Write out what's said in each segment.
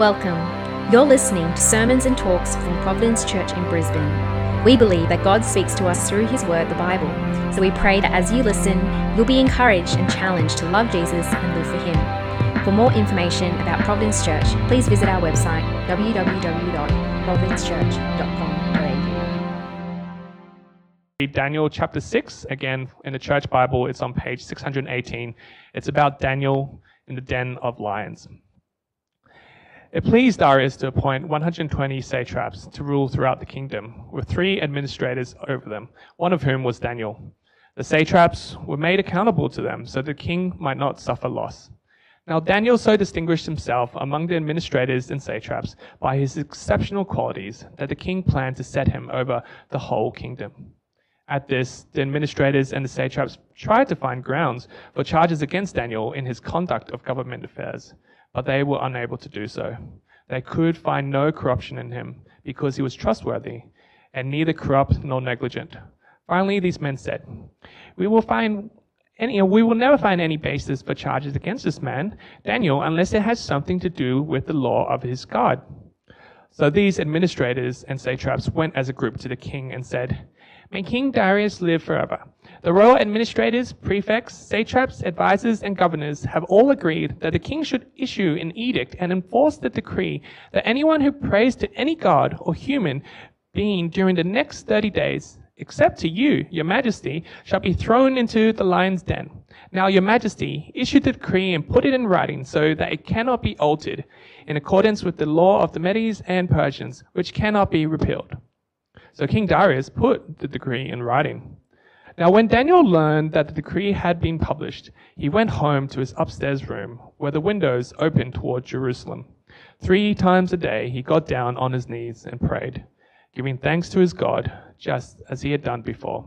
Welcome. You're listening to sermons and talks from Providence Church in Brisbane. We believe that God speaks to us through His Word, the Bible. So we pray that as you listen, you'll be encouraged and challenged to love Jesus and live for Him. For more information about Providence Church, please visit our website www.providencechurch.com.au. Daniel chapter 6, again in the church Bible, it's on page 618. It's about Daniel in the den of lions. It pleased Darius to appoint 120 satraps to rule throughout the kingdom, with three administrators over them, one of whom was Daniel. The satraps were made accountable to them so the king might not suffer loss. Now Daniel so distinguished himself among the administrators and satraps by his exceptional qualities that the king planned to set him over the whole kingdom. At this, the administrators and the satraps tried to find grounds for charges against Daniel in his conduct of government affairs but they were unable to do so. They could find no corruption in him because he was trustworthy and neither corrupt nor negligent. Finally, these men said, We will find any, we will never find any basis for charges against this man, Daniel, unless it has something to do with the law of his God. So these administrators and satraps went as a group to the king and said, May King Darius live forever. The royal administrators, prefects, satraps, advisors, and governors have all agreed that the king should issue an edict and enforce the decree that anyone who prays to any god or human being during the next 30 days, except to you, your majesty, shall be thrown into the lion's den. Now, your majesty, issue the decree and put it in writing so that it cannot be altered, in accordance with the law of the Medes and Persians, which cannot be repealed. So King Darius put the decree in writing. Now, when Daniel learned that the decree had been published, he went home to his upstairs room, where the windows opened toward Jerusalem. Three times a day he got down on his knees and prayed, giving thanks to his God, just as he had done before.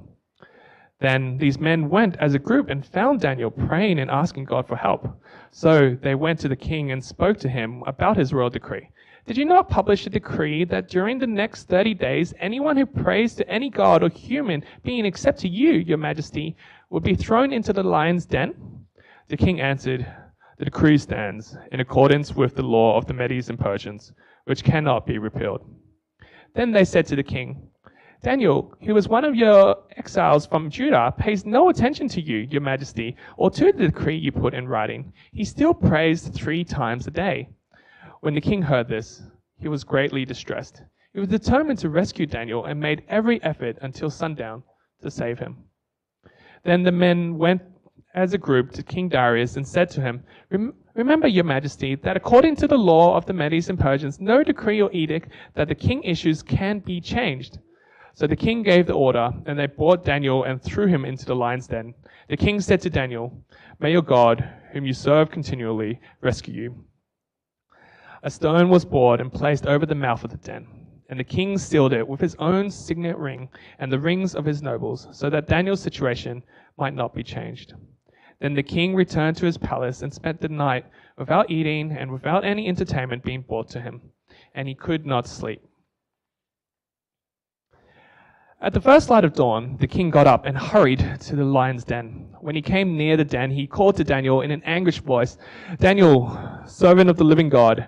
Then these men went as a group and found Daniel praying and asking God for help. So they went to the king and spoke to him about his royal decree. Did you not publish a decree that during the next 30 days, anyone who prays to any god or human being except to you, your majesty, would be thrown into the lion's den? The king answered, The decree stands in accordance with the law of the Medes and Persians, which cannot be repealed. Then they said to the king, Daniel, who was one of your exiles from Judah, pays no attention to you, your majesty, or to the decree you put in writing. He still prays three times a day. When the king heard this, he was greatly distressed. He was determined to rescue Daniel and made every effort until sundown to save him. Then the men went as a group to King Darius and said to him, Remember, your majesty, that according to the law of the Medes and Persians, no decree or edict that the king issues can be changed. So the king gave the order, and they brought Daniel and threw him into the lion's den. The king said to Daniel, May your God, whom you serve continually, rescue you. A stone was bored and placed over the mouth of the den, and the king sealed it with his own signet ring and the rings of his nobles, so that Daniel's situation might not be changed. Then the king returned to his palace and spent the night without eating and without any entertainment being brought to him, and he could not sleep. At the first light of dawn, the king got up and hurried to the lion's den. When he came near the den, he called to Daniel in an anguished voice, Daniel, servant of the living God,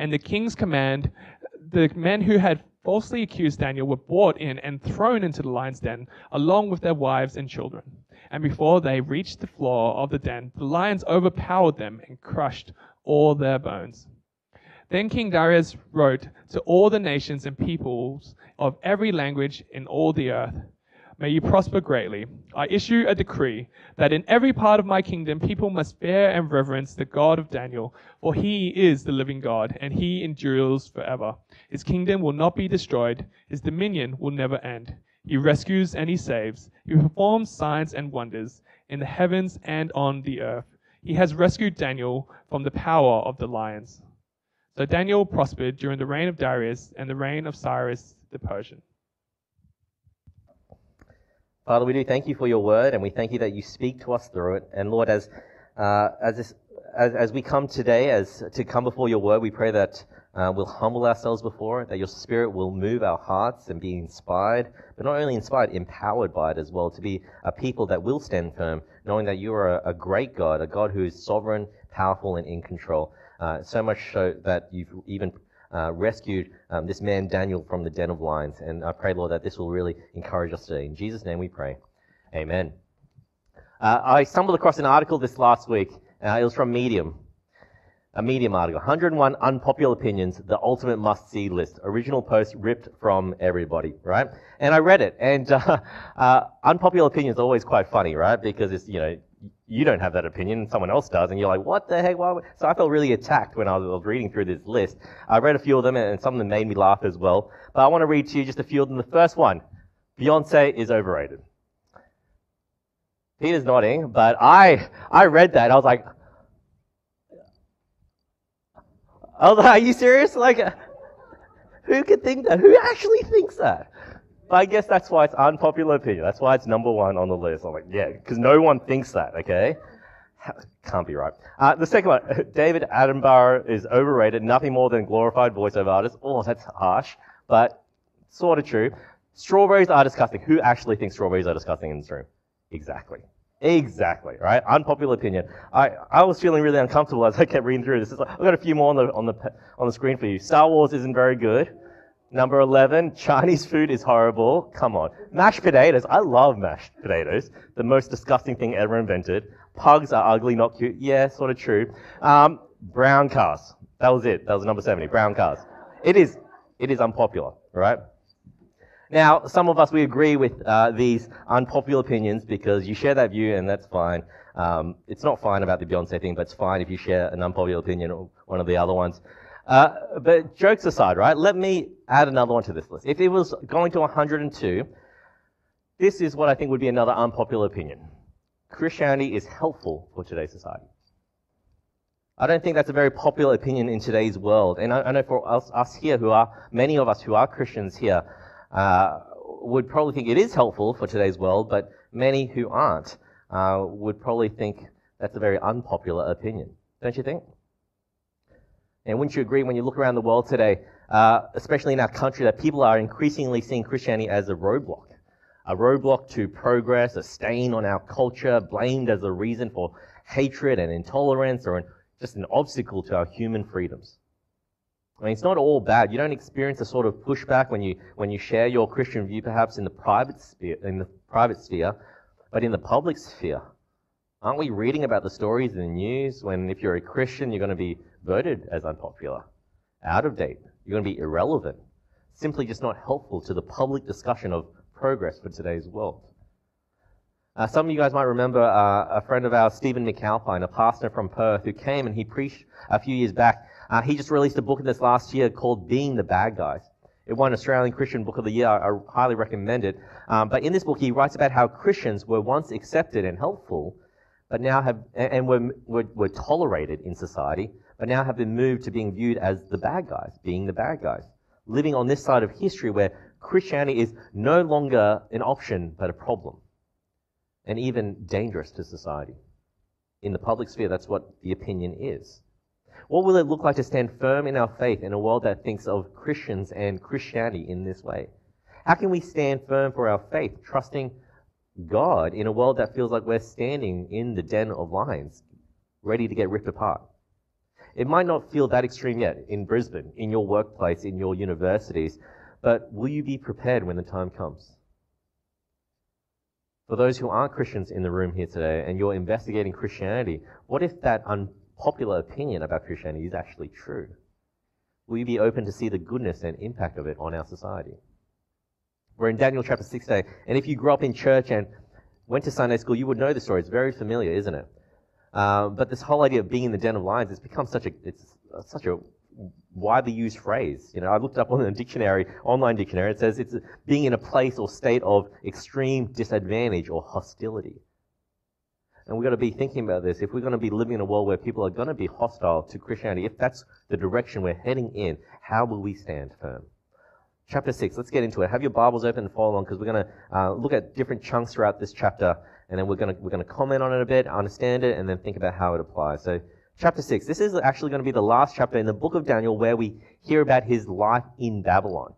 and the king's command, the men who had falsely accused Daniel were brought in and thrown into the lion's den, along with their wives and children. And before they reached the floor of the den, the lions overpowered them and crushed all their bones. Then King Darius wrote to all the nations and peoples of every language in all the earth May you prosper greatly. I issue a decree that in every part of my kingdom people must fear and reverence the God of Daniel, for he is the living God, and he endures forever. His kingdom will not be destroyed, his dominion will never end. He rescues and he saves. He performs signs and wonders in the heavens and on the earth. He has rescued Daniel from the power of the lions. So Daniel prospered during the reign of Darius and the reign of Cyrus the Persian. Father, we do thank you for your word, and we thank you that you speak to us through it. And Lord, as uh, as, this, as as we come today, as to come before your word, we pray that uh, we'll humble ourselves before it, that your Spirit will move our hearts and be inspired, but not only inspired, empowered by it as well, to be a people that will stand firm, knowing that you are a, a great God, a God who is sovereign, powerful, and in control. Uh, so much so that you've even uh, rescued um, this man Daniel from the den of lions. And I pray, Lord, that this will really encourage us today. In Jesus' name we pray. Amen. Uh, I stumbled across an article this last week. Uh, it was from Medium. A Medium article. 101 unpopular opinions, the ultimate must-see list. Original post ripped from everybody, right? And I read it. And uh, uh, unpopular opinions are always quite funny, right? Because it's, you know, you don't have that opinion, someone else does, and you're like, what the heck? Why? So I felt really attacked when I was reading through this list. I read a few of them, and some of them made me laugh as well. But I want to read to you just a few of them. The first one, Beyonce is overrated. Peter's nodding, but I, I read that, I was like, I was like, are you serious? Like, who could think that? Who actually thinks that? I guess that's why it's unpopular opinion. That's why it's number one on the list. I'm like, yeah, because no one thinks that, okay? Can't be right. Uh, the second one, David Attenborough is overrated, nothing more than glorified voiceover artist. Oh, that's harsh, but sort of true. Strawberries are disgusting. Who actually thinks strawberries are disgusting in this room? Exactly. Exactly, right? Unpopular opinion. I, I was feeling really uncomfortable as I kept reading through this. I've got a few more on the, on the, on the screen for you. Star Wars isn't very good. Number 11, Chinese food is horrible. Come on. Mashed potatoes. I love mashed potatoes. The most disgusting thing ever invented. Pugs are ugly, not cute. Yeah, sort of true. Um, brown cars. That was it. That was number 70. Brown cars. It is, it is unpopular, right? Now, some of us, we agree with uh, these unpopular opinions because you share that view and that's fine. Um, it's not fine about the Beyonce thing, but it's fine if you share an unpopular opinion or one of the other ones. Uh, but jokes aside, right? Let me add another one to this list. If it was going to 102, this is what I think would be another unpopular opinion. Christianity is helpful for today's society. I don't think that's a very popular opinion in today's world. And I, I know for us, us, here who are, many of us who are Christians here, uh, would probably think it is helpful for today's world, but many who aren't uh, would probably think that's a very unpopular opinion. Don't you think? And wouldn't you agree when you look around the world today, uh, especially in our country, that people are increasingly seeing Christianity as a roadblock? A roadblock to progress, a stain on our culture, blamed as a reason for hatred and intolerance, or an, just an obstacle to our human freedoms. I mean, it's not all bad. You don't experience a sort of pushback when you when you share your Christian view, perhaps in the private sphere, in the private sphere, but in the public sphere. Aren't we reading about the stories in the news when if you're a Christian, you're going to be voted as unpopular, out of date. You're going to be irrelevant, simply just not helpful to the public discussion of progress for today's world. Uh, some of you guys might remember uh, a friend of ours, Stephen McAlpine, a pastor from Perth, who came and he preached a few years back. Uh, he just released a book in this last year called Being the Bad Guys. It won Australian Christian Book of the Year. I, highly recommend it. Um, but in this book, he writes about how Christians were once accepted and helpful, but now have and were, were, were tolerated in society, but now have been moved to being viewed as the bad guys, being the bad guys. Living on this side of history where Christianity is no longer an option, but a problem. And even dangerous to society. In the public sphere, that's what the opinion is. What will it look like to stand firm in our faith in a world that thinks of Christians and Christianity in this way? How can we stand firm for our faith, trusting God in a world that feels like we're standing in the den of lions, ready to get ripped apart? It might not feel that extreme yet in Brisbane, in your workplace, in your universities, but will you be prepared when the time comes? For those who aren't Christians in the room here today and you're investigating Christianity, what if that unpopular opinion about Christianity is actually true? Will you be open to see the goodness and impact of it on our society? We're in Daniel chapter 6 today, and if you grew up in church and went to Sunday school, you would know the story. It's very familiar, isn't it? Um, but this whole idea of being in the den of lions, has become such a, it's such a widely used phrase. You know, I looked up on the dictionary, online dictionary, it says it's being in a place or state of extreme disadvantage or hostility. And we've got to be thinking about this. If we're going to be living in a world where people are going to be hostile to Christianity, if that's the direction we're heading in, how will we stand firm? Chapter 6, let's get into it. Have your Bibles open and follow along because we're going to uh, look at different chunks throughout this chapter and then we're going to, we're going to comment on it a bit, understand it, and then think about how it applies. So, chapter 6. This is actually going to be the last chapter in the book of Daniel where we hear about his life in Babylon.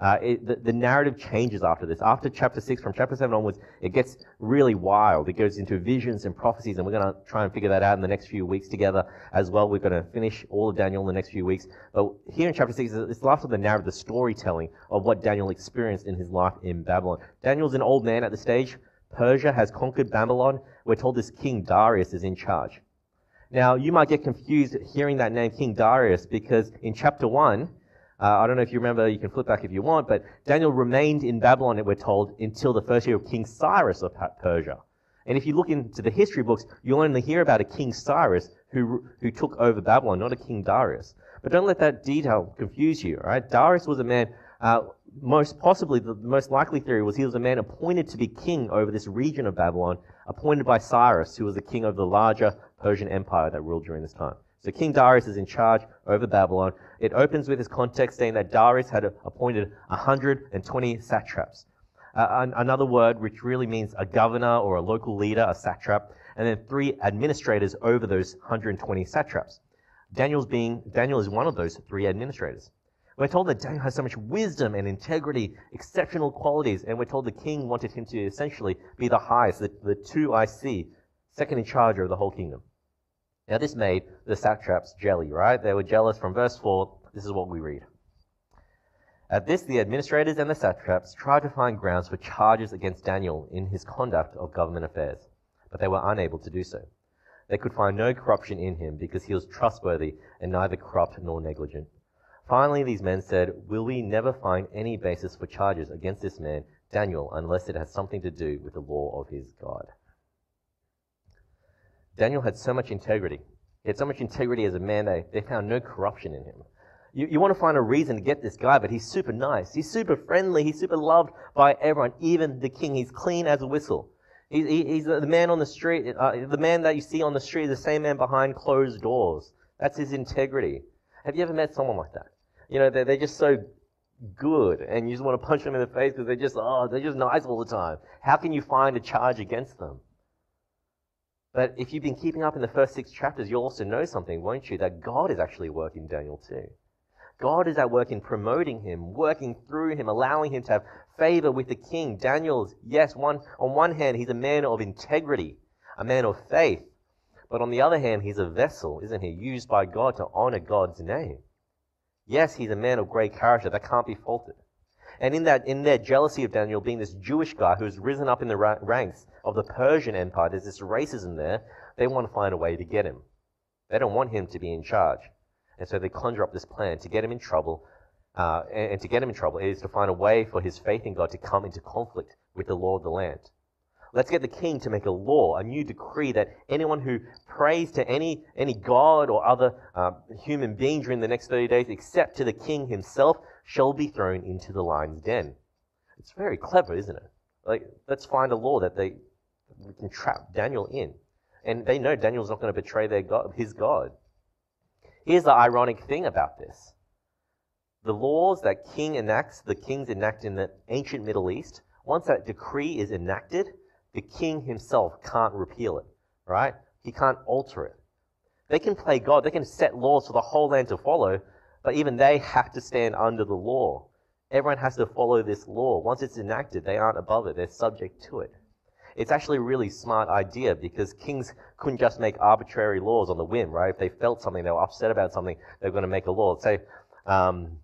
Uh, it, the, the, narrative changes after this. After chapter 6, from chapter 7 onwards, it gets really wild. It goes into visions and prophecies, and we're going to try and figure that out in the next few weeks together as well. We're going to finish all of Daniel in the next few weeks. But here in chapter 6, it's the last of the narrative, the storytelling of what Daniel experienced in his life in Babylon. Daniel's an old man at this stage. Persia has conquered Babylon. We're told this King Darius is in charge. Now, you might get confused hearing that name, King Darius, because in chapter 1, uh, I don't know if you remember, you can flip back if you want, but Daniel remained in Babylon, we're told, until the first year of King Cyrus of Persia. And if you look into the history books, you'll only hear about a King Cyrus who, who took over Babylon, not a King Darius. But don't let that detail confuse you, right? Darius was a man, uh, most possibly, the most likely theory was he was a man appointed to be king over this region of Babylon, appointed by Cyrus, who was the king of the larger Persian empire that ruled during this time. So King Darius is in charge over Babylon. It opens with this context saying that Darius had appointed 120 satraps. Uh, another word which really means a governor or a local leader, a satrap, and then three administrators over those 120 satraps. Daniel's being, Daniel is one of those three administrators. We're told that Daniel has so much wisdom and integrity, exceptional qualities, and we're told the king wanted him to essentially be the highest, the, the two IC, second in charge of the whole kingdom. Now, this made the satraps jelly, right? They were jealous. From verse 4, this is what we read. At this, the administrators and the satraps tried to find grounds for charges against Daniel in his conduct of government affairs, but they were unable to do so. They could find no corruption in him because he was trustworthy and neither corrupt nor negligent. Finally, these men said, Will we never find any basis for charges against this man, Daniel, unless it has something to do with the law of his God? Daniel had so much integrity. He had so much integrity as a man, they, they found no corruption in him. You, you want to find a reason to get this guy, but he's super nice. He's super friendly. He's super loved by everyone, even the king. He's clean as a whistle. He, he, he's the man on the street, uh, the man that you see on the street, is the same man behind closed doors. That's his integrity. Have you ever met someone like that? You know, they're, they're just so good, and you just want to punch them in the face because they're just, oh, they're just nice all the time. How can you find a charge against them? But if you've been keeping up in the first six chapters, you'll also know something, won't you? That God is actually working Daniel too. God is at work in promoting him, working through him, allowing him to have favor with the king. Daniel's, yes, one, on one hand, he's a man of integrity, a man of faith. But on the other hand, he's a vessel, isn't he? Used by God to honor God's name. Yes, he's a man of great character that can't be faulted. And in that, in their jealousy of Daniel being this Jewish guy who's risen up in the ra- ranks of the Persian Empire, there's this racism there. They want to find a way to get him. They don't want him to be in charge. And so they conjure up this plan to get him in trouble. Uh, and, and to get him in trouble is to find a way for his faith in God to come into conflict with the law of the land. Let's get the king to make a law, a new decree that anyone who prays to any, any god or other uh, human being during the next 30 days, except to the king himself, shall be thrown into the lion's den. It's very clever, isn't it? Like, let's find a law that they can trap Daniel in. And they know Daniel's not going to betray their God, his God. Here's the ironic thing about this. The laws that king enacts, the kings enact in the ancient Middle East, once that decree is enacted, the king himself can't repeal it, right? He can't alter it. They can play God, they can set laws for the whole land to follow, but even they have to stand under the law. Everyone has to follow this law. Once it's enacted, they aren't above it, they're subject to it. It's actually a really smart idea because kings couldn't just make arbitrary laws on the whim, right? If they felt something, they were upset about something, they were going to make a law. Say, um,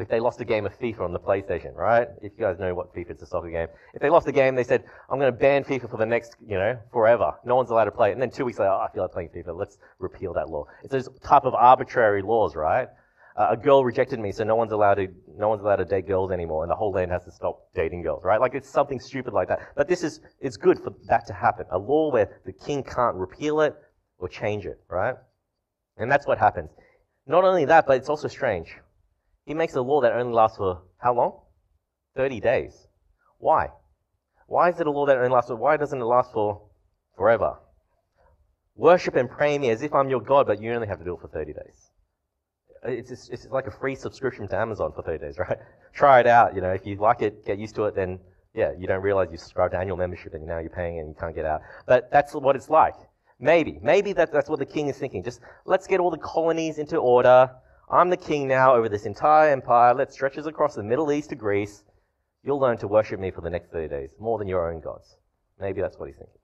if they lost a game of FIFA on the PlayStation, right? If you guys know what FIFA is, a soccer game. If they lost a game, they said, I'm going to ban FIFA for the next, you know, forever. No one's allowed to play it. And then two weeks later, oh, I feel like playing FIFA. Let's repeal that law. It's those type of arbitrary laws, right? Uh, a girl rejected me, so no one's allowed to, no one's allowed to date girls anymore, and the whole land has to stop dating girls, right? Like it's something stupid like that. But this is, it's good for that to happen. A law where the king can't repeal it or change it, right? And that's what happens. Not only that, but it's also strange. He makes a law that only lasts for how long? 30 days. Why? Why is it a law that only lasts for, why doesn't it last for forever. Worship and pray me as if I'm your God, but you only have to do it for 30 days. It's, it's, like a free subscription to Amazon for 30 days, right? Try it out. You know, if you like it, get used to it, then yeah, you don't realize you subscribed to annual membership and now you're paying and you can't get out. But that's what it's like. Maybe. Maybe that, that's what the king is thinking. Just let's get all the colonies into order. I'm the king now over this entire empire that stretches across the Middle East to Greece. You'll learn to worship me for the next 30 days, more than your own gods. Maybe that's what he's thinking.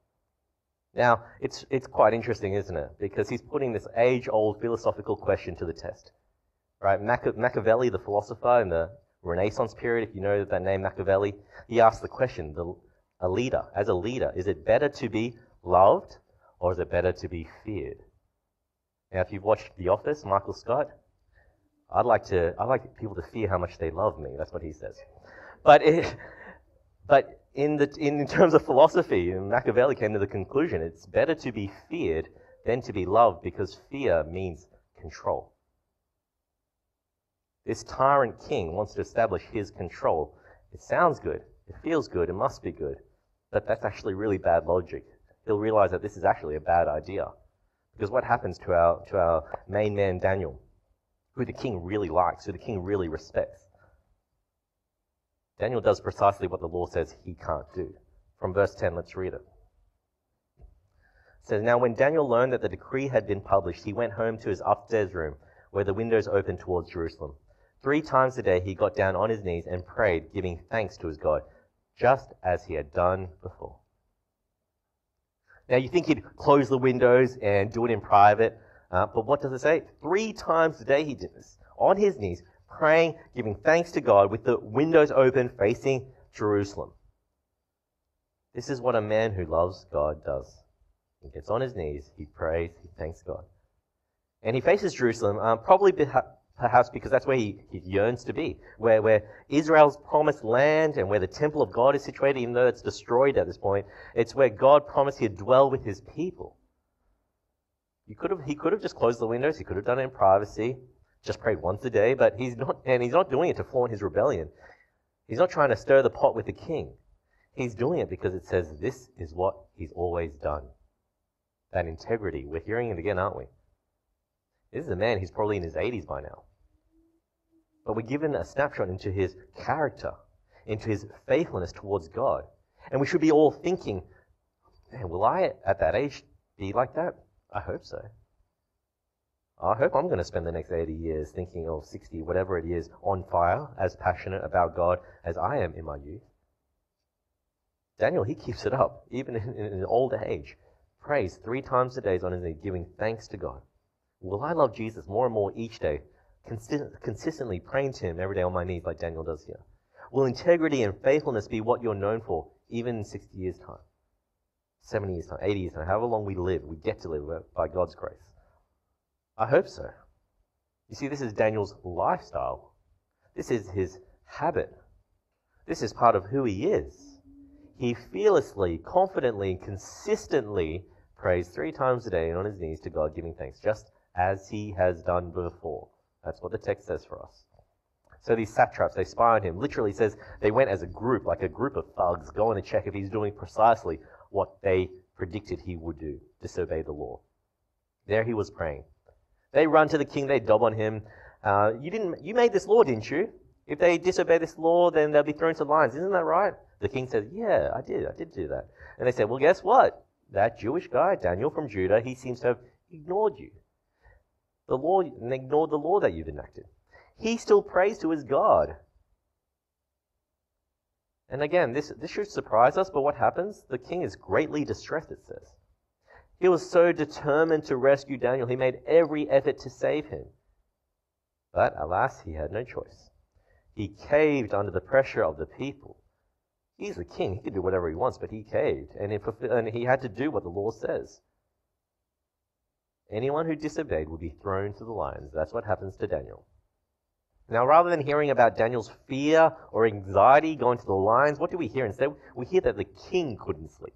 Now, it's, it's quite interesting, isn't it? Because he's putting this age old philosophical question to the test. Right? Machi- Machiavelli, the philosopher in the Renaissance period, if you know that name Machiavelli, he asked the question the, a leader, as a leader, is it better to be loved or is it better to be feared? Now, if you've watched The Office, Michael Scott, I'd like to, I'd like people to fear how much they love me. That's what he says. But, it, but in, the, in terms of philosophy, Machiavelli came to the conclusion it's better to be feared than to be loved because fear means control. This tyrant king wants to establish his control. It sounds good. It feels good. It must be good. But that's actually really bad logic. He'll realize that this is actually a bad idea. Because what happens to our, to our main man Daniel, who the king really likes, who the king really respects? Daniel does precisely what the law says he can't do. From verse 10, let's read it. It says, Now when Daniel learned that the decree had been published, he went home to his upstairs room, where the windows opened towards Jerusalem. Three times a day he got down on his knees and prayed, giving thanks to his God, just as he had done before. Now you think he'd close the windows and do it in private, uh, but what does it say? Three times a day he did this, on his knees, praying, giving thanks to God with the windows open facing Jerusalem. This is what a man who loves God does. He gets on his knees, he prays, he thanks God. And he faces Jerusalem, um, probably perhaps because that's where he, he yearns to be, where, where Israel's promised land and where the temple of God is situated, even though it's destroyed at this point, it's where God promised he'd dwell with his people. He could have, he could have just closed the windows, he could have done it in privacy, just prayed once a day, but he's not, and he's not doing it to flaunt his rebellion. He's not trying to stir the pot with the king. He's doing it because it says this is what he's always done. That integrity. We're hearing it again, aren't we? This is a man, he's probably in his 80s by now. But we're given a snapshot into his character, into his faithfulness towards God. And we should be all thinking, man, will I at that age be like that? I hope so. I hope I'm going to spend the next 80 years thinking, or 60, whatever it is, on fire, as passionate about God as I am in my youth. Daniel, he keeps it up, even in, in, in older age. Prays three times a day on his knees, giving thanks to God. Will I love Jesus more and more each day, consist- consistently praying to him every day on my knees like Daniel does here? Will integrity and faithfulness be what you're known for, even in 60 years' time? 70 years' time, 80 years' however long we live, we get to live by God's grace. I hope so. You see, this is Daniel's lifestyle. This is his habit. This is part of who he is. He fearlessly, confidently, and consistently prays three times a day on his knees to God, giving thanks, just as he has done before. That's what the text says for us. So these satraps, they spy on him. Literally says they went as a group, like a group of thugs, going to check if he's doing precisely what they predicted he would do, disobey the law. There he was praying. They run to the king, they dob on him. Uh, you didn't, you made this law, didn't you? If they disobey this law, then they'll be thrown to lions. Isn't that right? The king says, Yeah, I did. I did do that. And they said, Well, guess what? That Jewish guy, Daniel from Judah, he seems to have ignored you. The law, and ignored the law that you've enacted. He still prays to his God. And again, this, this should surprise us, but what happens? The king is greatly distressed, it says. He was so determined to rescue Daniel, he made every effort to save him. But alas, he had no choice. He caved under the pressure of the people. He's the king. He can do whatever he wants, but he caved. And he, and he had to do what the law says. Anyone who disobeyed would be thrown to the lions. That's what happens to Daniel. Now, rather than hearing about Daniel's fear or anxiety going to the lions, what do we hear instead? We hear that the king couldn't sleep.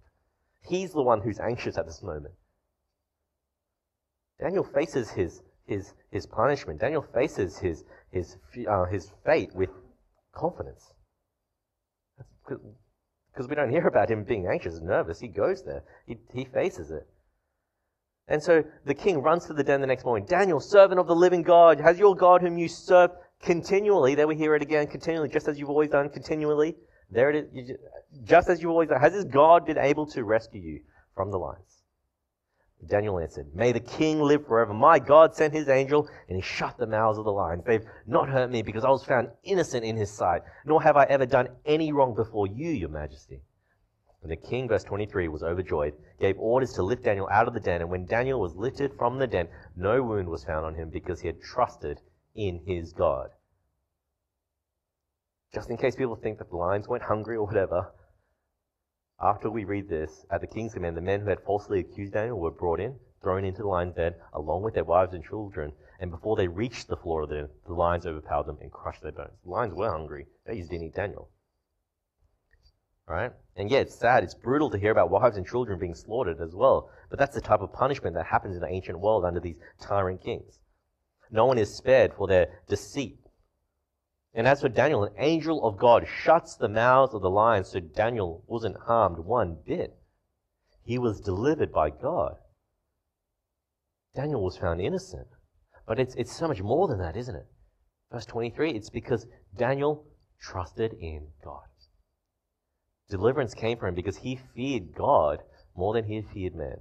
He's the one who's anxious at this moment. Daniel faces his, his, his punishment. Daniel faces his, his, uh, his fate with confidence. Because we don't hear about him being anxious and nervous. He goes there, he, he faces it. And so the king runs to the den the next morning. Daniel, servant of the living God, has your God whom you serve continually, there we hear it again, continually, just as you've always done, continually. There it is, just as you've always done. Has this God been able to rescue you from the lions? Daniel answered, May the king live forever. My God sent his angel, and he shut the mouths of the lions. They've not hurt me because I was found innocent in his sight, nor have I ever done any wrong before you, your majesty. And the king, verse 23, was overjoyed, gave orders to lift Daniel out of the den, and when Daniel was lifted from the den, no wound was found on him because he had trusted in his God. Just in case people think that the lions went hungry or whatever, after we read this, at the king's command, the men who had falsely accused Daniel were brought in, thrown into the lion's den, along with their wives and children. And before they reached the floor of the den, the lions overpowered them and crushed their bones. The lions were hungry. They just didn't eat Daniel. Right? And yeah, it's sad. It's brutal to hear about wives and children being slaughtered as well. But that's the type of punishment that happens in the ancient world under these tyrant kings. No one is spared for their deceit and as for Daniel, an angel of God shuts the mouths of the lions so Daniel wasn't harmed one bit. He was delivered by God. Daniel was found innocent. But it's, it's so much more than that, isn't it? Verse 23 it's because Daniel trusted in God. Deliverance came for him because he feared God more than he feared man.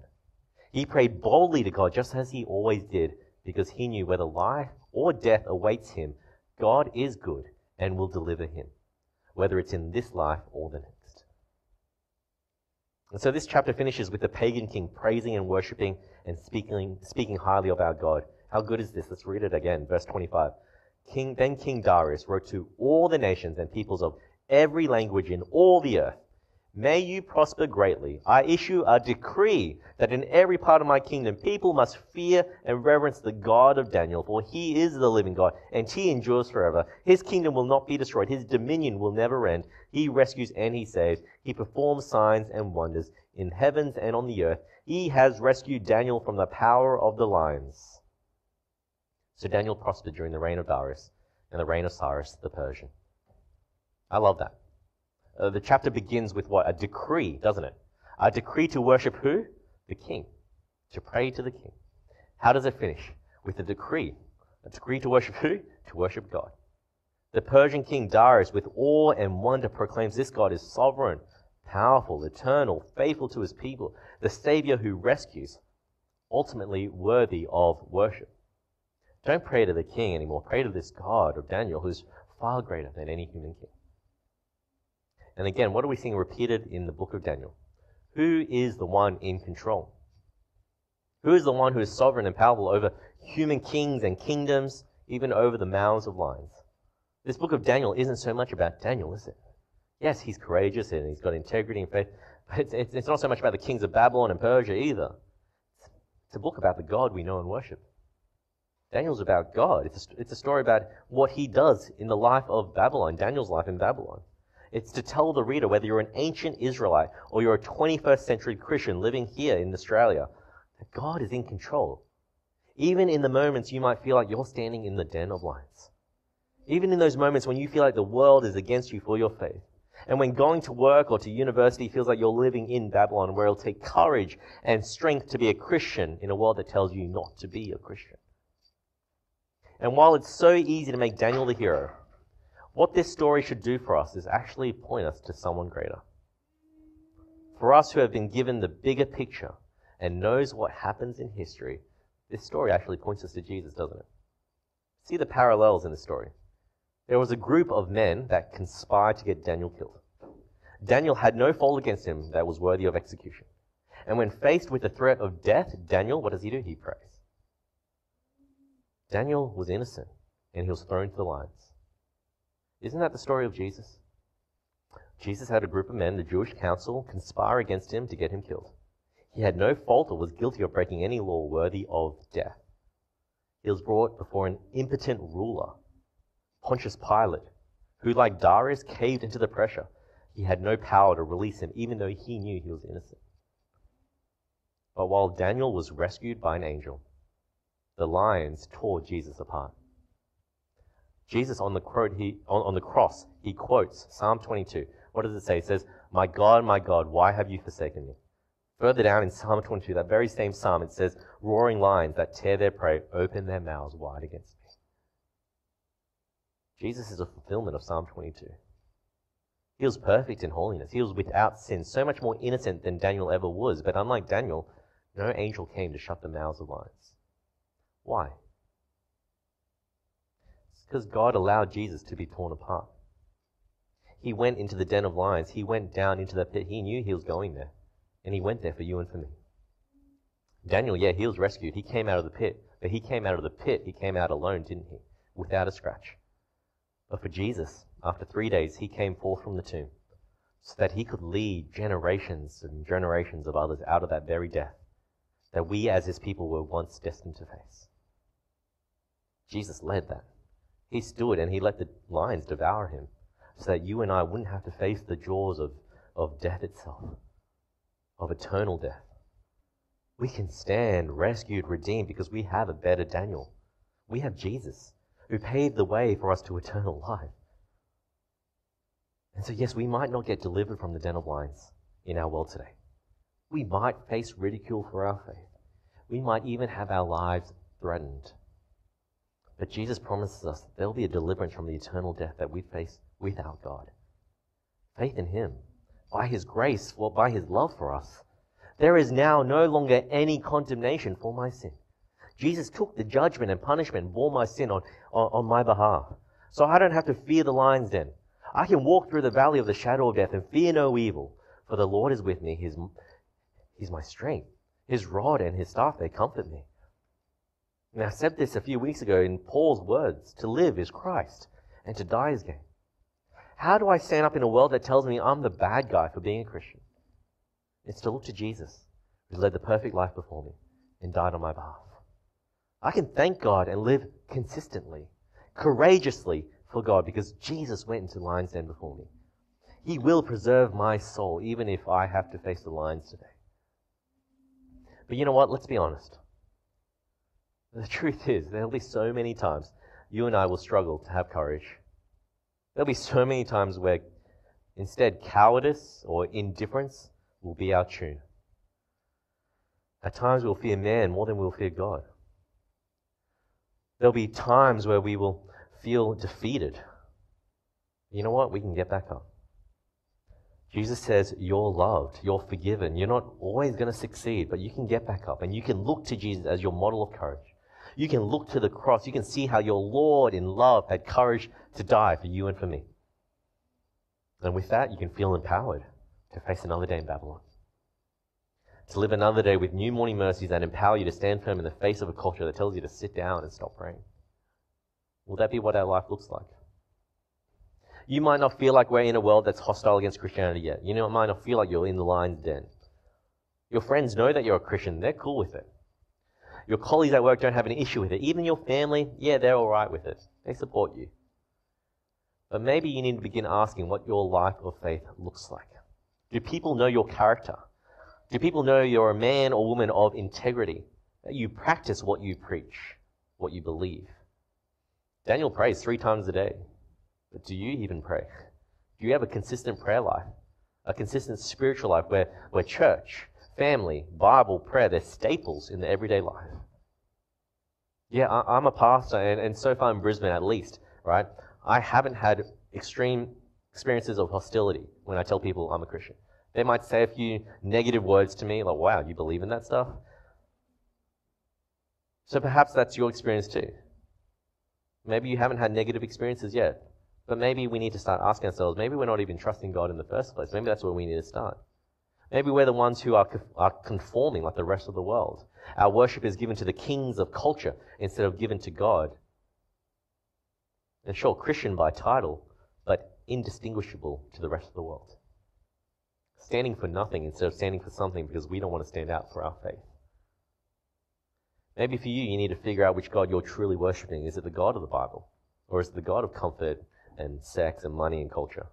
He prayed boldly to God just as he always did because he knew whether life or death awaits him God is good and will deliver him, whether it's in this life or the next. And so this chapter finishes with the pagan king praising and worshipping and speaking, speaking highly of our God. How good is this? Let's read it again. Verse 25. King, then King Darius wrote to all the nations and peoples of every language in all the earth May you prosper greatly. I issue a decree that in every part of my kingdom people must fear and reverence the God of Daniel, for he is the living God, and he endures forever. His kingdom will not be destroyed, his dominion will never end. He rescues and he saves. He performs signs and wonders in heavens and on the earth. He has rescued Daniel from the power of the lions. So Daniel prospered during the reign of Darius and the reign of Cyrus the Persian. I love that. Uh, the chapter begins with what? A decree, doesn't it? A decree to worship who? The king. To pray to the king. How does it finish? With a decree. A decree to worship who? To worship God. The Persian king Darius, with awe and wonder, proclaims this God is sovereign, powerful, eternal, faithful to his people, the Savior who rescues, ultimately worthy of worship. Don't pray to the king anymore. Pray to this God of Daniel, who's far greater than any human king. And again, what are we seeing repeated in the book of Daniel? Who is the one in control? Who is the one who is sovereign and powerful over human kings and kingdoms, even over the mouths of lions? This book of Daniel isn't so much about Daniel, is it? Yes, he's courageous and he's got integrity and faith, but it's, it's, it's not so much about the kings of Babylon and Persia either. It's, a book about the God we know and worship. Daniel's about God. It's a, it's a story about what he does in the life of Babylon, Daniel's life in Babylon. It's to tell the reader whether you're an ancient Israelite or you're a 21st century Christian living here in Australia, that God is in control. Even in the moments you might feel like you're standing in the den of lions. Even in those moments when you feel like the world is against you for your faith. And when going to work or to university feels like you're living in Babylon, where it'll take courage and strength to be a Christian in a world that tells you not to be a Christian. And while it's so easy to make Daniel the hero, what this story should do for us is actually point us to someone greater. For us who have been given the bigger picture and knows what happens in history, this story actually points us to Jesus, doesn't it? See the parallels in the story. There was a group of men that conspired to get Daniel killed. Daniel had no fault against him that was worthy of execution. And when faced with the threat of death, Daniel, what does he do? He prays. Daniel was innocent, and he was thrown to the lions. Isn't that the story of Jesus? Jesus had a group of men, the Jewish council, conspire against him to get him killed. He had no fault or was guilty of breaking any law worthy of death. He was brought before an impotent ruler, Pontius Pilate, who, like Darius, caved into the pressure. He had no power to release him, even though he knew he was innocent. But while Daniel was rescued by an angel, the lions tore Jesus apart. Jesus on the, quote, he, on, on the cross, he quotes Psalm 22. What does it say? It says, My God, my God, why have you forsaken me? Further down in Psalm 22, that very same psalm, it says, Roaring lions that tear their prey open their mouths wide against me. Jesus is a fulfillment of Psalm 22. He was perfect in holiness. He was without sin, so much more innocent than Daniel ever was. But unlike Daniel, no angel came to shut the mouths of lions. Why? Because God allowed Jesus to be torn apart. He went into the den of lions. He went down into the pit. He knew he was going there. And he went there for you and for me. Daniel, yeah, he was rescued. He came out of the pit. But he came out of the pit. He came out alone, didn't he? Without a scratch. But for Jesus, after three days, he came forth from the tomb so that he could lead generations and generations of others out of that very death that we as his people were once destined to face. Jesus led that. He stood and he let the lions devour him so that you and I wouldn't have to face the jaws of, of death itself, of eternal death. We can stand rescued, redeemed, because we have a better Daniel. We have Jesus, who paved the way for us to eternal life. And so, yes, we might not get delivered from the den of lions in our world today. We might face ridicule for our faith. We might even have our lives threatened. But Jesus promises us that there will be a deliverance from the eternal death that we face without God. Faith in Him, by His grace, or by His love for us. There is now no longer any condemnation for my sin. Jesus took the judgment and punishment, bore my sin on, on, on my behalf. So I don't have to fear the lion's then. I can walk through the valley of the shadow of death and fear no evil, for the Lord is with me. He's, he's my strength. His rod and his staff, they comfort me. And I said this a few weeks ago in Paul's words to live is Christ, and to die is gain. How do I stand up in a world that tells me I'm the bad guy for being a Christian? It's to look to Jesus, who led the perfect life before me and died on my behalf. I can thank God and live consistently, courageously for God because Jesus went into the lion's den before me. He will preserve my soul even if I have to face the lions today. But you know what? Let's be honest. The truth is, there'll be so many times you and I will struggle to have courage There'll be so many times where instead cowardice or indifference will be our tune. At times we'll fear man more than we'll fear God. There'll be times where we will feel defeated. You know what? We can get back up. Jesus says, You're loved, you're forgiven. You're not always going to succeed, but you can get back up and you can look to Jesus as your model of courage. You can look to the cross. You can see how your Lord in love had courage to die for you and for me. And with that, you can feel empowered to face another day in Babylon. To live another day with new morning mercies that empower you to stand firm in the face of a culture that tells you to sit down and stop praying. Will that be what our life looks like? You might not feel like we're in a world that's hostile against Christianity yet. You know, it might not feel like you're in the lion's den. Your friends know that you're a Christian. They're cool with it. Your colleagues at work don't have an issue with it. Even your family, yeah, they're all right with it. They support you. But maybe you need to begin asking what your life of faith looks like. Do people know your character? Do people know you're a man or woman of integrity? That you practice what you preach, what you believe? Daniel prays three times a day. But do you even pray? Do you have a consistent prayer life? A consistent spiritual life where, where church, family, Bible, prayer, they're staples in the everyday life. Yeah, I, am a pastor, and, and so far in Brisbane at least, right? I haven't had extreme experiences of hostility when I tell people I'm a Christian. They might say a few negative words to me, like, wow, you believe in that stuff? So perhaps that's your experience too. Maybe you haven't had negative experiences yet, but maybe we need to start asking ourselves, maybe we're not even trusting God in the first place. Maybe that's where we need to start. Maybe we're the ones who are, are conforming like the rest of the world. Our worship is given to the kings of culture instead of given to God. And sure, Christian by title, but indistinguishable to the rest of the world. Standing for nothing instead of standing for something because we don't want to stand out for our faith. Maybe for you, you need to figure out which God you're truly worshipping. Is it the God of the Bible? Or is it the God of comfort and sex and money and culture?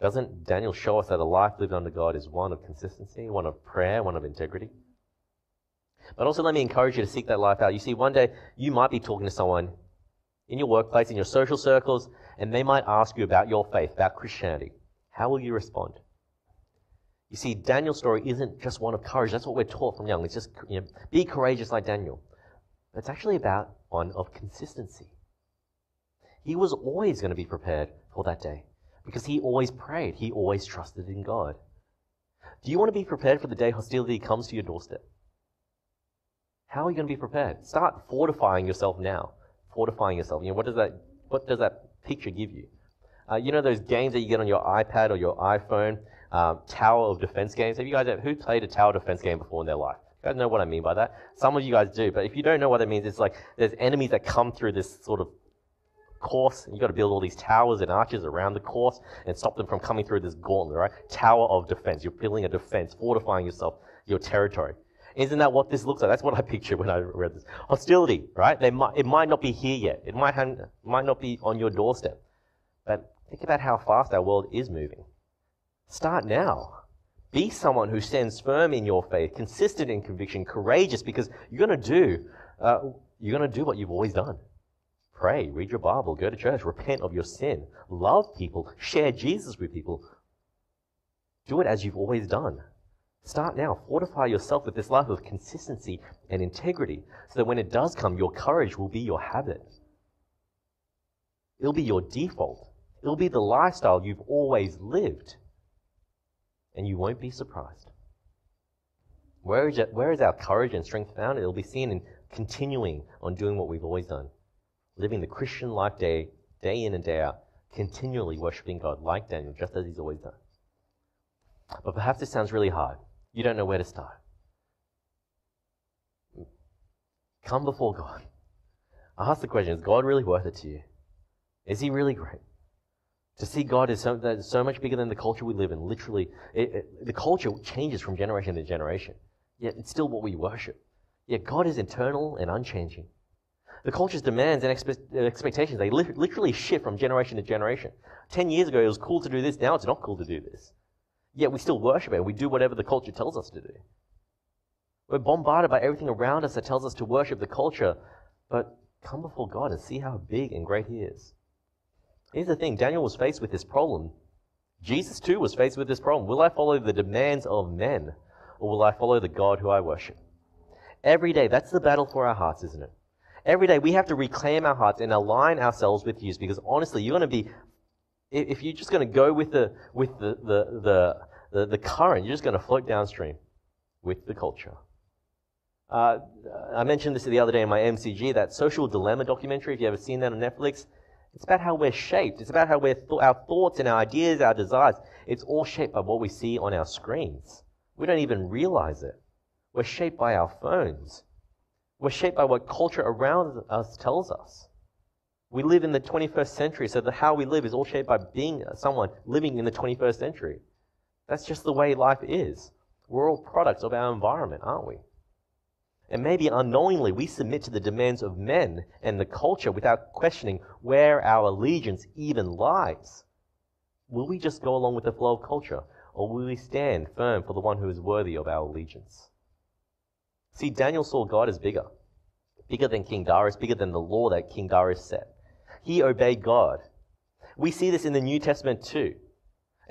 Doesn't Daniel show us that a life lived under God is one of consistency, one of prayer, one of integrity? But also, let me encourage you to seek that life out. You see, one day you might be talking to someone in your workplace, in your social circles, and they might ask you about your faith, about Christianity. How will you respond? You see, Daniel's story isn't just one of courage. That's what we're taught from young. It's just you know, be courageous like Daniel. It's actually about one of consistency. He was always going to be prepared for that day because he always prayed. He always trusted in God. Do you want to be prepared for the day hostility comes to your doorstep? How are you going to be prepared? Start fortifying yourself now. Fortifying yourself. You know, what does that, what does that picture give you? Uh, you know those games that you get on your iPad or your iPhone, um, tower of defense games? Have you guys ever, who played a tower defense game before in their life? You guys know what I mean by that? Some of you guys do, but if you don't know what that means, it's like there's enemies that come through this sort of course. You've got to build all these towers and arches around the course and stop them from coming through this gauntlet, right? Tower of defense. You're building a defense, fortifying yourself, your territory. Isn't that what this looks like? That's what I pictured when I read this. Hostility, right? They might, it might not be here yet. It might, have, might not be on your doorstep. But think about how fast our world is moving. Start now. Be someone who stands firm in your faith, consistent in conviction, courageous, because you're going to do, uh, you're going to do what you've always done. Pray, read your Bible, go to church, repent of your sin, love people, share Jesus with people. Do it as you've always done. Start now. Fortify yourself with this life of consistency and integrity so that when it does come, your courage will be your habit. It'll be your default. It'll be the lifestyle you've always lived. And you won't be surprised. Where is, it, where is our courage and strength found? It'll be seen in continuing on doing what we've always done. Living the Christian life day, day in and day out, continually worshiping God like Daniel, just as he's always done. But perhaps this sounds really hard. You don't know where to start. Come before God. Ask the question Is God really worth it to you? Is He really great? To see God is so, so much bigger than the culture we live in. Literally, it, it, the culture changes from generation to generation, yet it's still what we worship. Yet God is eternal and unchanging. The culture's demands and expe- expectations, they li- literally shift from generation to generation. Ten years ago, it was cool to do this. Now it's not cool to do this. Yet we still worship it. We do whatever the culture tells us to do. We're bombarded by everything around us that tells us to worship the culture. But come before God and see how big and great He is. Here's the thing Daniel was faced with this problem. Jesus too was faced with this problem. Will I follow the demands of men, or will I follow the God who I worship? Every day, that's the battle for our hearts, isn't it? Every day, we have to reclaim our hearts and align ourselves with you because honestly, you're going to be if you're just going to go with the with the the, the, the, the current, you're just going to float downstream with the culture. Uh, I mentioned this the other day in my MCG, that social dilemma documentary. If you ever seen that on Netflix, it's about how we're shaped. It's about how we're th- our thoughts and our ideas, our desires. It's all shaped by what we see on our screens. We don't even realize it. We're shaped by our phones. We're shaped by what culture around us tells us. We live in the 21st century, so how we live is all shaped by being someone living in the 21st century. That's just the way life is. We're all products of our environment, aren't we? And maybe unknowingly we submit to the demands of men and the culture without questioning where our allegiance even lies. Will we just go along with the flow of culture, or will we stand firm for the one who is worthy of our allegiance? See, Daniel saw God as bigger, bigger than King Darius, bigger than the law that King Darius set. He obeyed God. We see this in the New Testament too.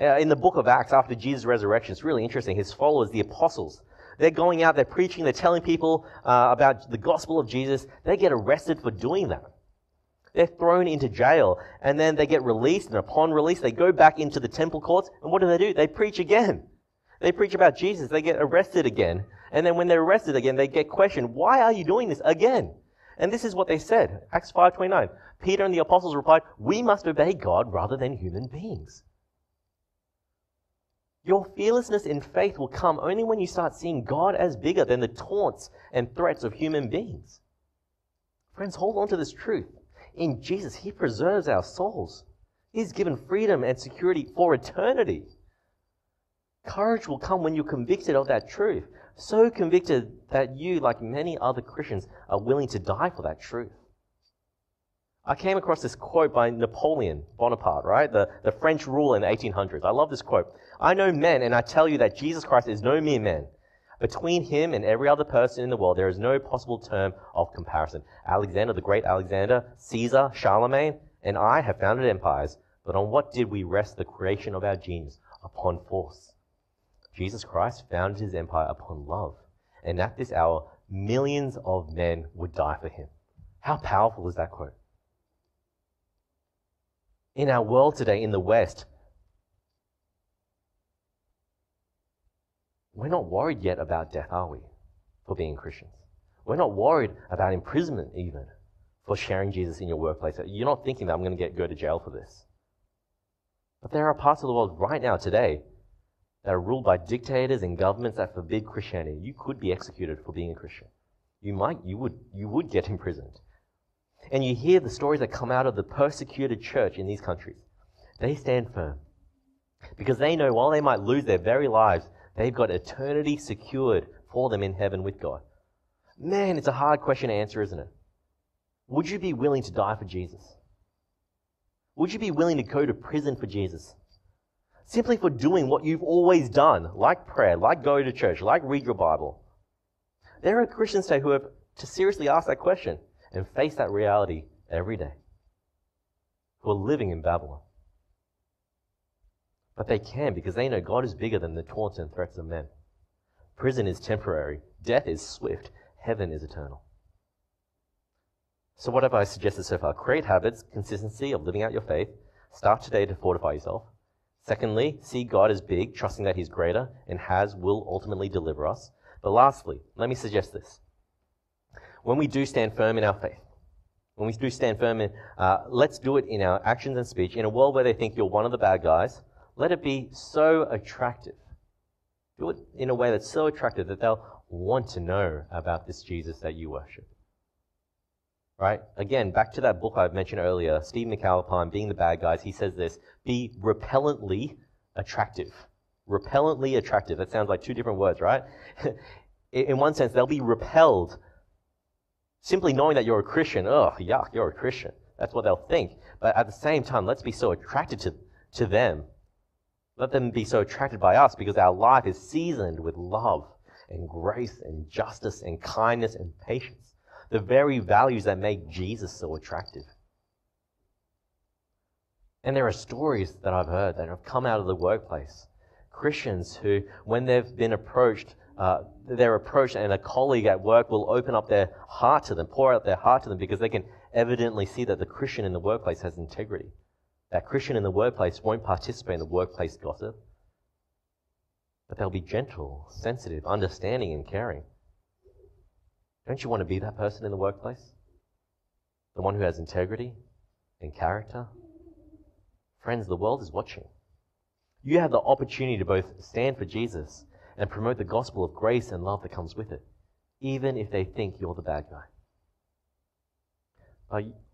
Uh, in the book of Acts, after Jesus' resurrection, it's really interesting. His followers, the apostles, they're going out, they're preaching, they're telling people uh, about the gospel of Jesus. They get arrested for doing that. They're thrown into jail, and then they get released, and upon release, they go back into the temple courts, and what do they do? They preach again. They preach about Jesus, they get arrested again, and then when they're arrested again, they get questioned, why are you doing this again? And this is what they said, Acts 5.29. Peter and the apostles replied, We must obey God rather than human beings. Your fearlessness in faith will come only when you start seeing God as bigger than the taunts and threats of human beings. Friends, hold on to this truth. In Jesus, He preserves our souls. He's given freedom and security for eternity. Courage will come when you're convicted of that truth. So convicted that you, like many other Christians, are willing to die for that truth. I came across this quote by Napoleon Bonaparte, right? The, the French ruler in the 1800s. I love this quote. I know men, and I tell you that Jesus Christ is no mere man. Between him and every other person in the world, there is no possible term of comparison. Alexander, the great Alexander, Caesar, Charlemagne, and I have founded empires, but on what did we rest the creation of our genius? Upon force. Jesus Christ founded his empire upon love. And at this hour, millions of men would die for him. How powerful is that quote? In our world today, in the West, we're not worried yet about death, are we, for being Christians? We're not worried about imprisonment, even, for sharing Jesus in your workplace. You're not thinking that I'm going to get, go to jail for this. But there are parts of the world right now, today, that are ruled by dictators and governments that forbid Christianity. You could be executed for being a Christian. You might, you would, you would get imprisoned. And you hear the stories that come out of the persecuted church in these countries. They stand firm. Because they know while they might lose their very lives, they've got eternity secured for them in heaven with God. Man, it's a hard question to answer, isn't it? Would you be willing to die for Jesus? Would you be willing to go to prison for Jesus? Simply for doing what you've always done, like prayer, like go to church, like read your Bible. There are Christians today who have to seriously ask that question and face that reality every day, who are living in Babylon. But they can because they know God is bigger than the taunts and threats of men. Prison is temporary, death is swift, heaven is eternal. So, what have I suggested so far? Create habits, consistency of living out your faith. Start today to fortify yourself. Secondly, see God as big, trusting that He's greater and has, will ultimately deliver us. But lastly, let me suggest this when we do stand firm in our faith, when we do stand firm in, uh, let's do it in our actions and speech. In a world where they think you're one of the bad guys, let it be so attractive. Do it in a way that's so attractive that they'll want to know about this Jesus that you worship. Right? Again, back to that book I mentioned earlier, Steve McAlpine, Being the Bad Guys, he says this be repellently attractive. Repellently attractive. That sounds like two different words, right? in one sense, they'll be repelled Simply knowing that you're a Christian, oh, yuck, you're a Christian. That's what they'll think. But at the same time, let's be so attracted to, to them. Let them be so attracted by us because our life is seasoned with love and grace and justice and kindness and patience. The very values that make Jesus so attractive. And there are stories that I've heard that have come out of the workplace. Christians who, when they've been approached uh, their approach, and a colleague at work will open up their heart to them, pour out their heart to them, because they can evidently see that the Christian in the workplace has integrity. That Christian in the workplace won't participate in the workplace gossip, but they'll be gentle, sensitive, understanding, and caring. Don't you want to be that person in the workplace? The one who has integrity and character? Friends, the world is watching. You have the opportunity to both stand for Jesus and promote the gospel of grace and love that comes with it, even if they think you're the bad guy.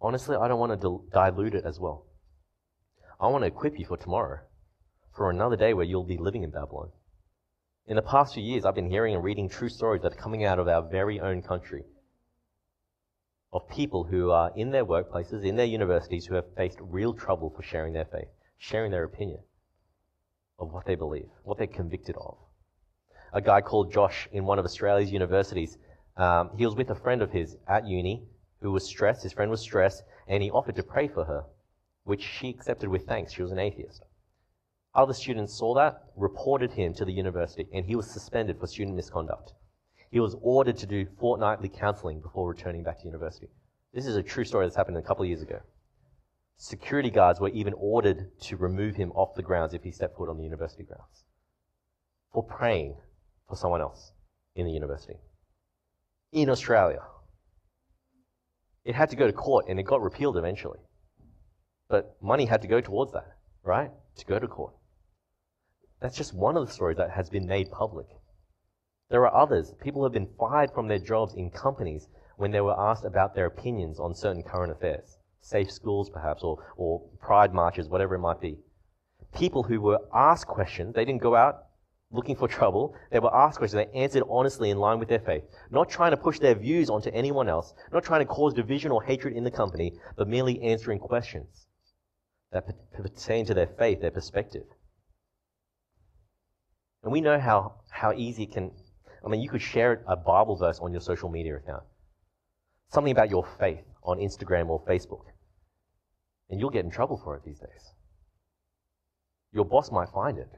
Honestly, I don't want to dilute it as well. I want to equip you for tomorrow, for another day where you'll be living in Babylon. In the past few years, I've been hearing and reading true stories that are coming out of our very own country of people who are in their workplaces, in their universities, who have faced real trouble for sharing their faith, sharing their opinion of what they believe, what they're convicted of a guy called Josh in one of Australia's universities. Um, he was with a friend of his at uni who was stressed. His friend was stressed, and he offered to pray for her, which she accepted with thanks. She was an atheist. Other students saw that, reported him to the university, and he was suspended for student misconduct. He was ordered to do fortnightly counseling before returning back to university. This is a true story that's happened a couple of years ago. Security guards were even ordered to remove him off the grounds if he stepped foot on the university grounds for praying for someone else in the university. In Australia. It had to go to court and it got repealed eventually. But money had to go towards that, right? To go to court. That's just one of the stories that has been made public. There are others. People have been fired from their jobs in companies when they were asked about their opinions on certain current affairs. Safe schools, perhaps, or, or pride marches, whatever it might be. People who were asked questions, they didn't go out looking for trouble. They were asked questions. They answered honestly in line with their faith. Not trying to push their views onto anyone else. Not trying to cause division or hatred in the company, but merely answering questions that pertain to their faith, their perspective. And we know how, how easy it can. I mean, you could share a Bible verse on your social media account. Something about your faith on Instagram or Facebook. And you'll get in trouble for it these days. Your boss might find it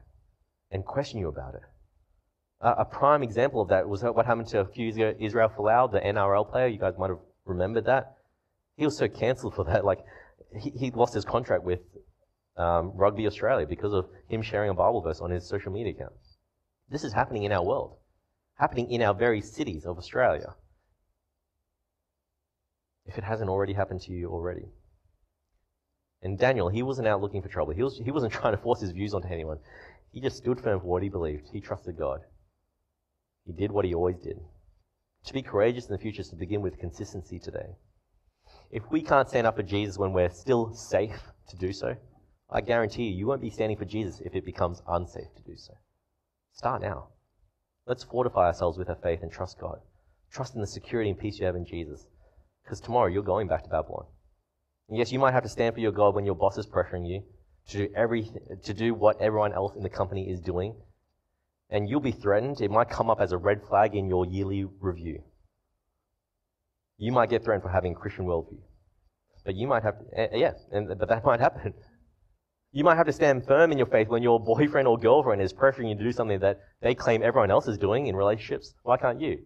and question you about it. Uh, a prime example of that was what happened to a few years ago, Israel Folau, the NRL player. You guys might have remembered that. He was so cancelled for that. Like, he, he lost his contract with um, Rugby Australia because of him sharing a Bible verse on his social media account. This is happening in our world, happening in our very cities of Australia. If it hasn't already happened to you already. And Daniel, he wasn't out looking for trouble. He, was, he wasn't trying to force his views onto anyone. He just stood firm for what he believed. He trusted God. He did what he always did. To be courageous in the future is to begin with consistency today. If we can't stand up for Jesus when we're still safe to do so, I guarantee you, you won't be standing for Jesus if it becomes unsafe to do so. Start now. Let's fortify ourselves with our faith and trust God. Trust in the security and peace you have in Jesus. Because tomorrow you're going back to Babylon. And yes, you might have to stand for your God when your boss is pressuring you to do everything, to do what everyone else in the company is doing. And you'll be threatened. It might come up as a red flag in your yearly review. You might get threatened for having a Christian worldview. But you might have, uh, yeah, and, but that might happen. You might have to stand firm in your faith when your boyfriend or girlfriend is pressuring you to do something that they claim everyone else is doing in relationships. Why can't you?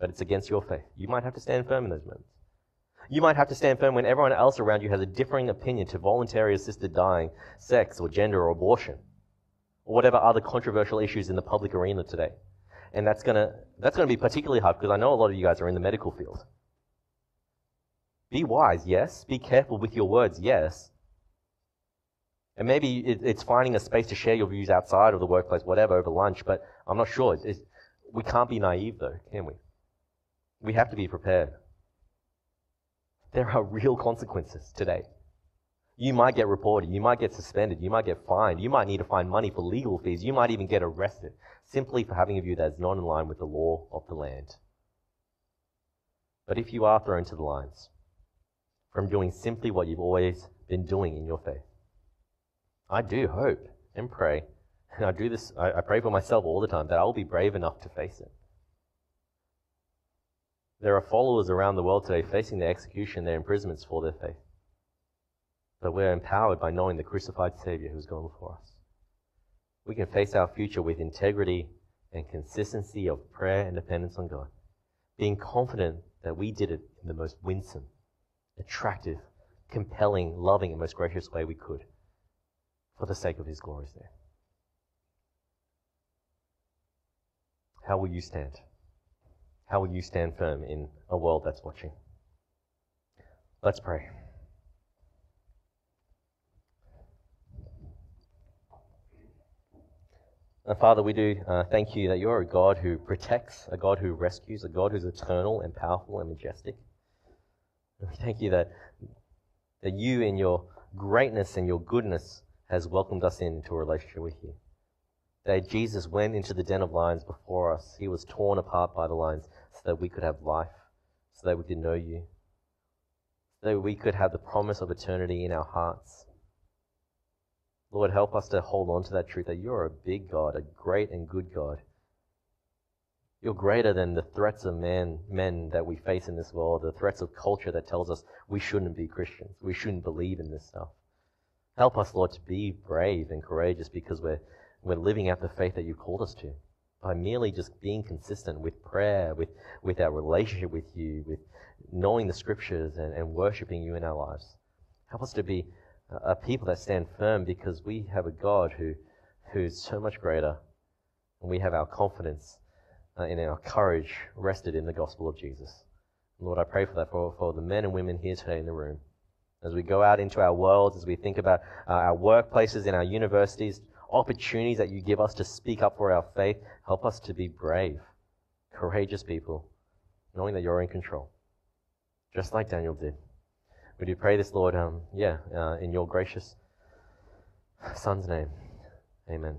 But it's against your faith. You might have to stand firm in those moments. You might have to stand firm when everyone else around you has a differing opinion to voluntary assisted dying, sex, or gender, or abortion, or whatever other controversial issues in the public arena today. And that's gonna that's gonna be particularly hard because I know a lot of you guys are in the medical field. Be wise, yes. Be careful with your words, yes. And maybe it's finding a space to share your views outside of the workplace, whatever, over lunch, but I'm not sure. It's, we can't be naive, though, can we? We have to be prepared. There are real consequences today. You might get reported, you might get suspended, you might get fined, you might need to find money for legal fees, you might even get arrested simply for having a view that is not in line with the law of the land. But if you are thrown to the lines from doing simply what you've always been doing in your faith, I do hope and pray, and I do this, I, I pray for myself all the time, that I'll be brave enough to face it. There are followers around the world today facing their execution, their imprisonments for their faith. But we're empowered by knowing the crucified Savior who's gone before us. We can face our future with integrity and consistency of prayer and dependence on God, being confident that we did it in the most winsome, attractive, compelling, loving, and most gracious way we could for the sake of His glory's name. How will you stand? How will you stand firm in a world that's watching? Let's pray. Uh, Father, we do uh, thank you that you're a God who protects, a God who rescues, a God who's eternal and powerful and majestic. And we thank you that, that you, in your greatness and your goodness, has welcomed us into a relationship with you. That Jesus went into the den of lions before us. He was torn apart by the lions so that we could have life, so that we could know you, so that we could have the promise of eternity in our hearts. Lord, help us to hold on to that truth that you're a big God, a great and good God. You're greater than the threats of man, men that we face in this world, the threats of culture that tells us we shouldn't be Christians, we shouldn't believe in this stuff. Help us, Lord, to be brave and courageous because we're, we're living out the faith that you've called us to. By merely just being consistent with prayer, with, with our relationship with you, with knowing the scriptures and, and worshiping you in our lives. Help us to be a people that stand firm because we have a God who, who's so much greater, and we have our confidence uh, and our courage rested in the gospel of Jesus. Lord, I pray for that for, for the men and women here today in the room as we go out into our worlds, as we think about uh, our workplaces and our universities, opportunities that you give us to speak up for our faith, help us to be brave, courageous people, knowing that you're in control, just like Daniel did. We do pray this, Lord, um, yeah, uh, in your gracious Son's name. Amen.